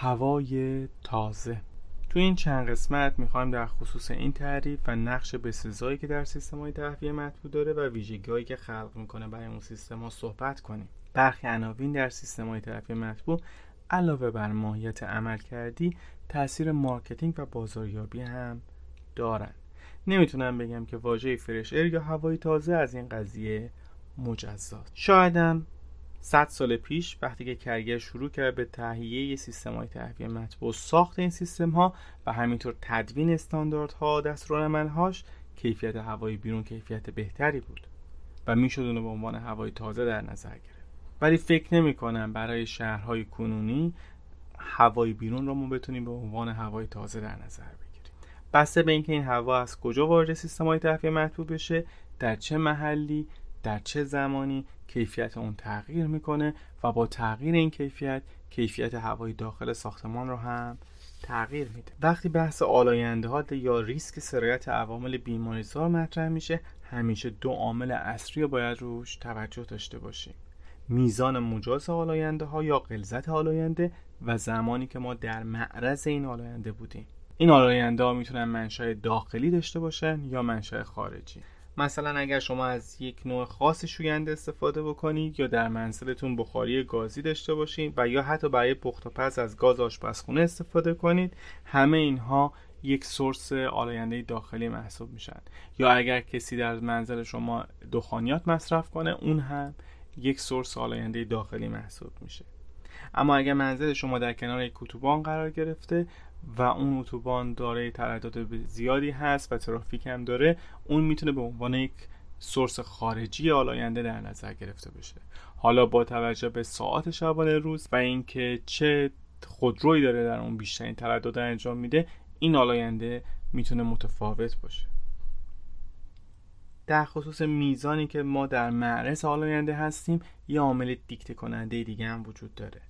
هوای تازه. تو این چند قسمت می‌خوایم در خصوص این تعریف و نقش بسزایی که در سیستم های تهویه مطبوع داره و ویژگی که خلق می‌کنه برای اون سیستم ها صحبت کنیم. برخی عناوین در سیستم های تهویه مطبوع علاوه بر ماهیت عملکردی تاثیر marketing و بازاریابی هم دارن. نمی‌تونم بگم که واژه fresh air یا هوای تازه از این قضیه مجزاست. شایدم 100 سال پیش وقتی که کرگر شروع کرد به تهیه سیستم های تهویه مطبوع ساخت این سیستم ها و همینطور تدوین استانداردها هاش کیفیت هوای بیرون کیفیت بهتری بود و می‌شد اونو به عنوان هوای تازه در نظر گرفت. ولی فکر نمی کنم برای شهرهای کنونی هوای بیرون رو ما بتونیم به عنوان هوای تازه در نظر بگیریم. بسته به اینکه این هوا از کجا وارد سیستم های تهویه مطبوع بشه در چه محلی در چه زمانی کیفیت اون تغییر می‌کنه و با تغییر این کیفیت کیفیت هوای داخل ساختمان رو هم تغییر میده. وقتی بحث آلاینده ها یا ریسک سرایت عوامل بیماریزار مطرح میشه همیشه دو عامل اصلی باید روش توجه داشته باشیم. میزان مجاز آلاینده ها یا غلظت آلاینده و زمانی که ما در معرض این آلاینده بودیم. این آلاینده ها می‌تونن منشأ داخلی داشته باشن یا منشأ خارجی. مثلا اگر شما از یک نوع خاص شوینده استفاده بکنید یا در منزلتون بخاری گازی داشته باشید و یا حتی برای پخت و پز از گاز آشپزخونه استفاده کنید همه اینها یک سورس آلاینده داخلی محسوب میشن. یا اگر کسی در منزل شما دخانیات مصرف کنه اون هم یک سورس آلاینده داخلی محسوب میشه. اما اگر منزل شما در کنار یک اتوبان قرار گرفته و اون اتوبان دارای تردد زیادی هست و ترافیک هم داره اون می‌تونه به عنوان یک سورس خارجی آلاینده در نظر گرفته بشه. حالا با توجه به ساعت شبانه روز و اینکه چه خودرویی داره در اون بیشترین تردد انجام میده این آلاینده می‌تونه متفاوت باشه. در خصوص میزانی که ما در معرض آلاینده هستیم یه عامل دیکته کننده دیگه هم وجود داره.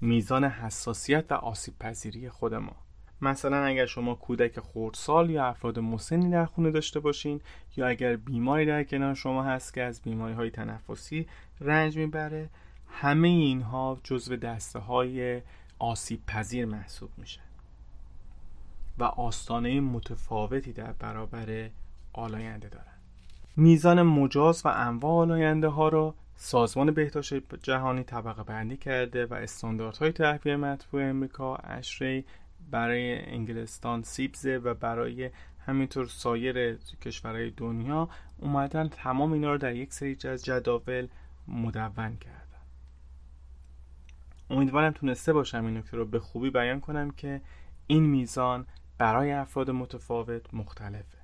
میزان حساسیت و آسیب پذیری خود ما. مثلا اگر شما کودک خردسال یا افراد مسنی در خونه داشته باشین یا اگر بیماری در کنار شما هست که از بیماری های تنفسی رنج می‌بره همه اینها جزو دسته های آسیب پذیر محسوب میشه و آستانه متفاوتی در برابر آلاینده دارن. میزان مجاز و انواع آلاینده ها را سازمان بهداشت جهانی طبقه بندی کرده و استانداردهای تهویه مطبوع امریکا اشری برای انگلستان سیبزه و برای همینطور سایر کشورهای دنیا اومدن تمام اینا رو در یک سری از جداول مدون کردن. امیدوارم تونسته باشم این نکته رو به خوبی بیان کنم که این میزان برای افراد متفاوت مختلفه.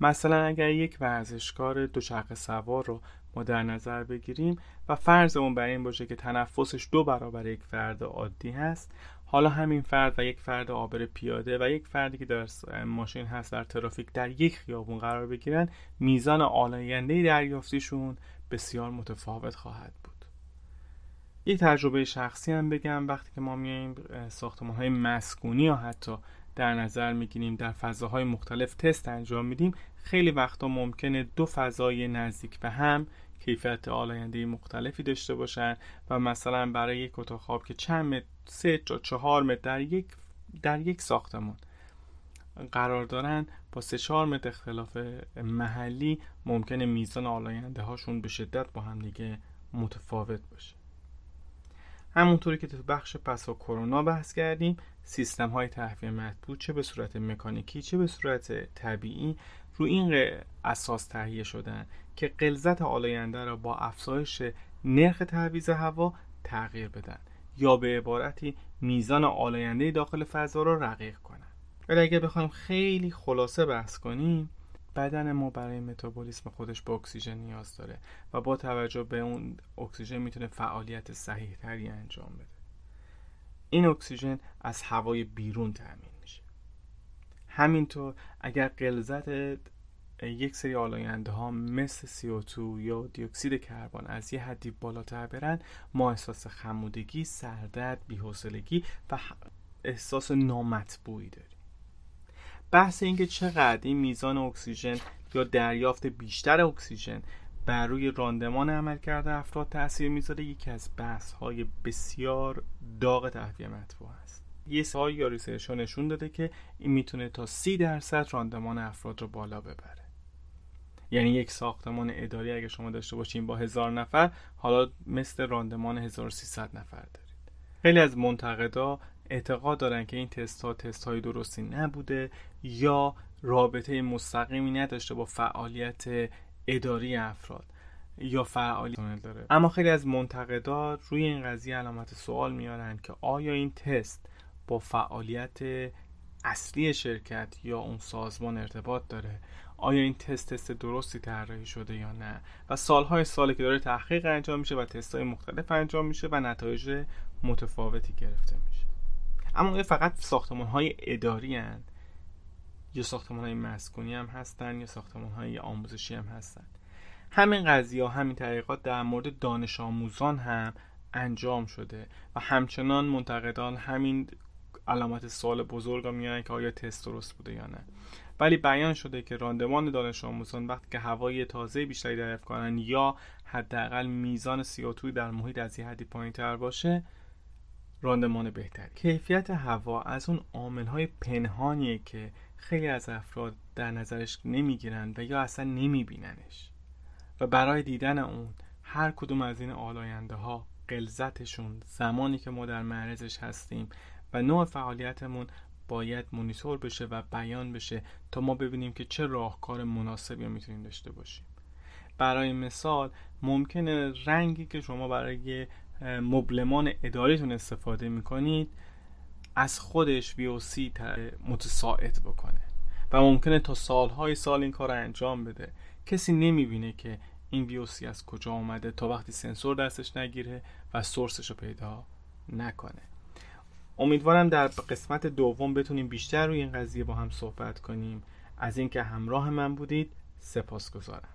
مثلا اگر یک ورزشکار دوچرخه سوار رو ما در نظر بگیریم و فرض اون بر این باشه که تنفسش دو برابر یک فرد عادی هست حالا همین فرد و یک فرد عابر پیاده و یک فردی که در ماشین هست در ترافیک در یک خیابون قرار بگیرن میزان آلاینده دریافتیشون بسیار متفاوت خواهد بود. یک تجربه شخصی هم بگم وقتی که ما میایم ساختمان های مسکونی یا حتی در نظر می‌گیریم در فضاهای مختلف تست انجام میدیم خیلی وقتا ممکنه دو فضای نزدیک به هم کیفیت آلاینده مختلفی داشته باشن و مثلا برای یک اتاق خواب که چند متر سه تا چهار متر در یک در یک ساختمان قرار دارن با سه چهار متر اختلاف محلی ممکنه میزان آلاینده هاشون به شدت با هم دیگه متفاوت باشه. همونطوری که تو بخش پسا کرونا بحث کردیم سیستم های تهویه مطبوع چه به صورت مکانیکی چه به صورت طبیعی رو این اساس تهیه شدن که قلزت آلاینده را با افزایش نرخ تعویض هوا تغییر بدن یا به عبارتی میزان آلاینده داخل فضا را رقیق کنن. ولی اگر بخوایم خیلی خلاصه بحث کنیم بدن ما برای متابولیسم خودش به اکسیژن نیاز داره و با توجه به اون اکسیژن می‌تونه فعالیت صحیح تری انجام بده. این اکسیژن از هوای بیرون تأمین میشه. همینطور اگر غلظت یک سری آلاینده ها مثل CO2 یا دیوکسید کربن از یه حدی بالاتر برن ما احساس خمودگی، سردرد، بی‌حوصلگی و احساس نامطبوعی داریم. بحث اینکه چقدر این میزان اکسیژن یا دریافت بیشتر اکسیژن بر روی راندمان عملکرد افراد تاثیر می‌ذاره یکی از بحث های بسیار داغ تهویه مطبوع است. یه سری research نشون داده که این می‌تونه تا سی درصد راندمان افراد رو بالا ببره. یعنی یک ساختمان اداری اگه شما داشته باشین با هزار نفر حالا مثل راندمان 1300 نفر دارید. خیلی از منتقدا اعتقاد دارن که این تست ها تست های درستی نبوده یا رابطه مستقیمی نداشته با فعالیت اداری افراد یا فعالیت داره. اما خیلی از منتقدات روی این قضیه علامت سوال میارن که آیا این تست با فعالیت اصلی شرکت یا اون سازمان ارتباط داره. آیا این تست تست درستی طراحی شده یا نه؟ و سالهای سالی که داره تحقیق انجام میشه و تست های مختلف انجام میشه و نتایج متفاوتی گرفته میشه. اما این فقط ساختمان های اداری هن. یا ساختمان های مسکونی هم هستن یا ساختمان های آموزشی هم هستن. همین قضیه همین طریقات در مورد دانش آموزان هم انجام شده و همچنان منتقدان همین علامت سوال بزرگ میارن که آیا تست درست بوده یا نه. ولی بیان شده که راندمان دانش آموزان وقتی که هوای تازه بیشتری دریافت کنن یا حداقل میزان CO2 در محیط از یه حدی پایین تر باشه راندمان بهتری. کیفیت هوا از اون عامل های پنهانیه که خیلی از افراد در نظرش نمی‌گیرن و یا اصلا نمیبیننش. و برای دیدن اون هر کدوم از این آلاینده ها قلزتشون زمانی که ما در معرضش هستیم و نوع فعالیتمون باید مونیتور بشه و بیان بشه تا ما ببینیم که چه راهکار مناسبی می‌تونیم داشته باشیم. برای مثال ممکنه رنگی که شما برای مبلمان اداریتون استفاده می‌کنید از خودش VOC متساعد بکنه و ممکنه تا سالهای سال این کار رو انجام بده. کسی نمی‌بینه که این VOC از کجا آمده تا وقتی سنسور دستش نگیره و سورسش رو پیدا نکنه. امیدوارم در قسمت دوم بتونیم بیشتر روی این قضیه با هم صحبت کنیم. از اینکه همراه من بودید سپاسگزارم.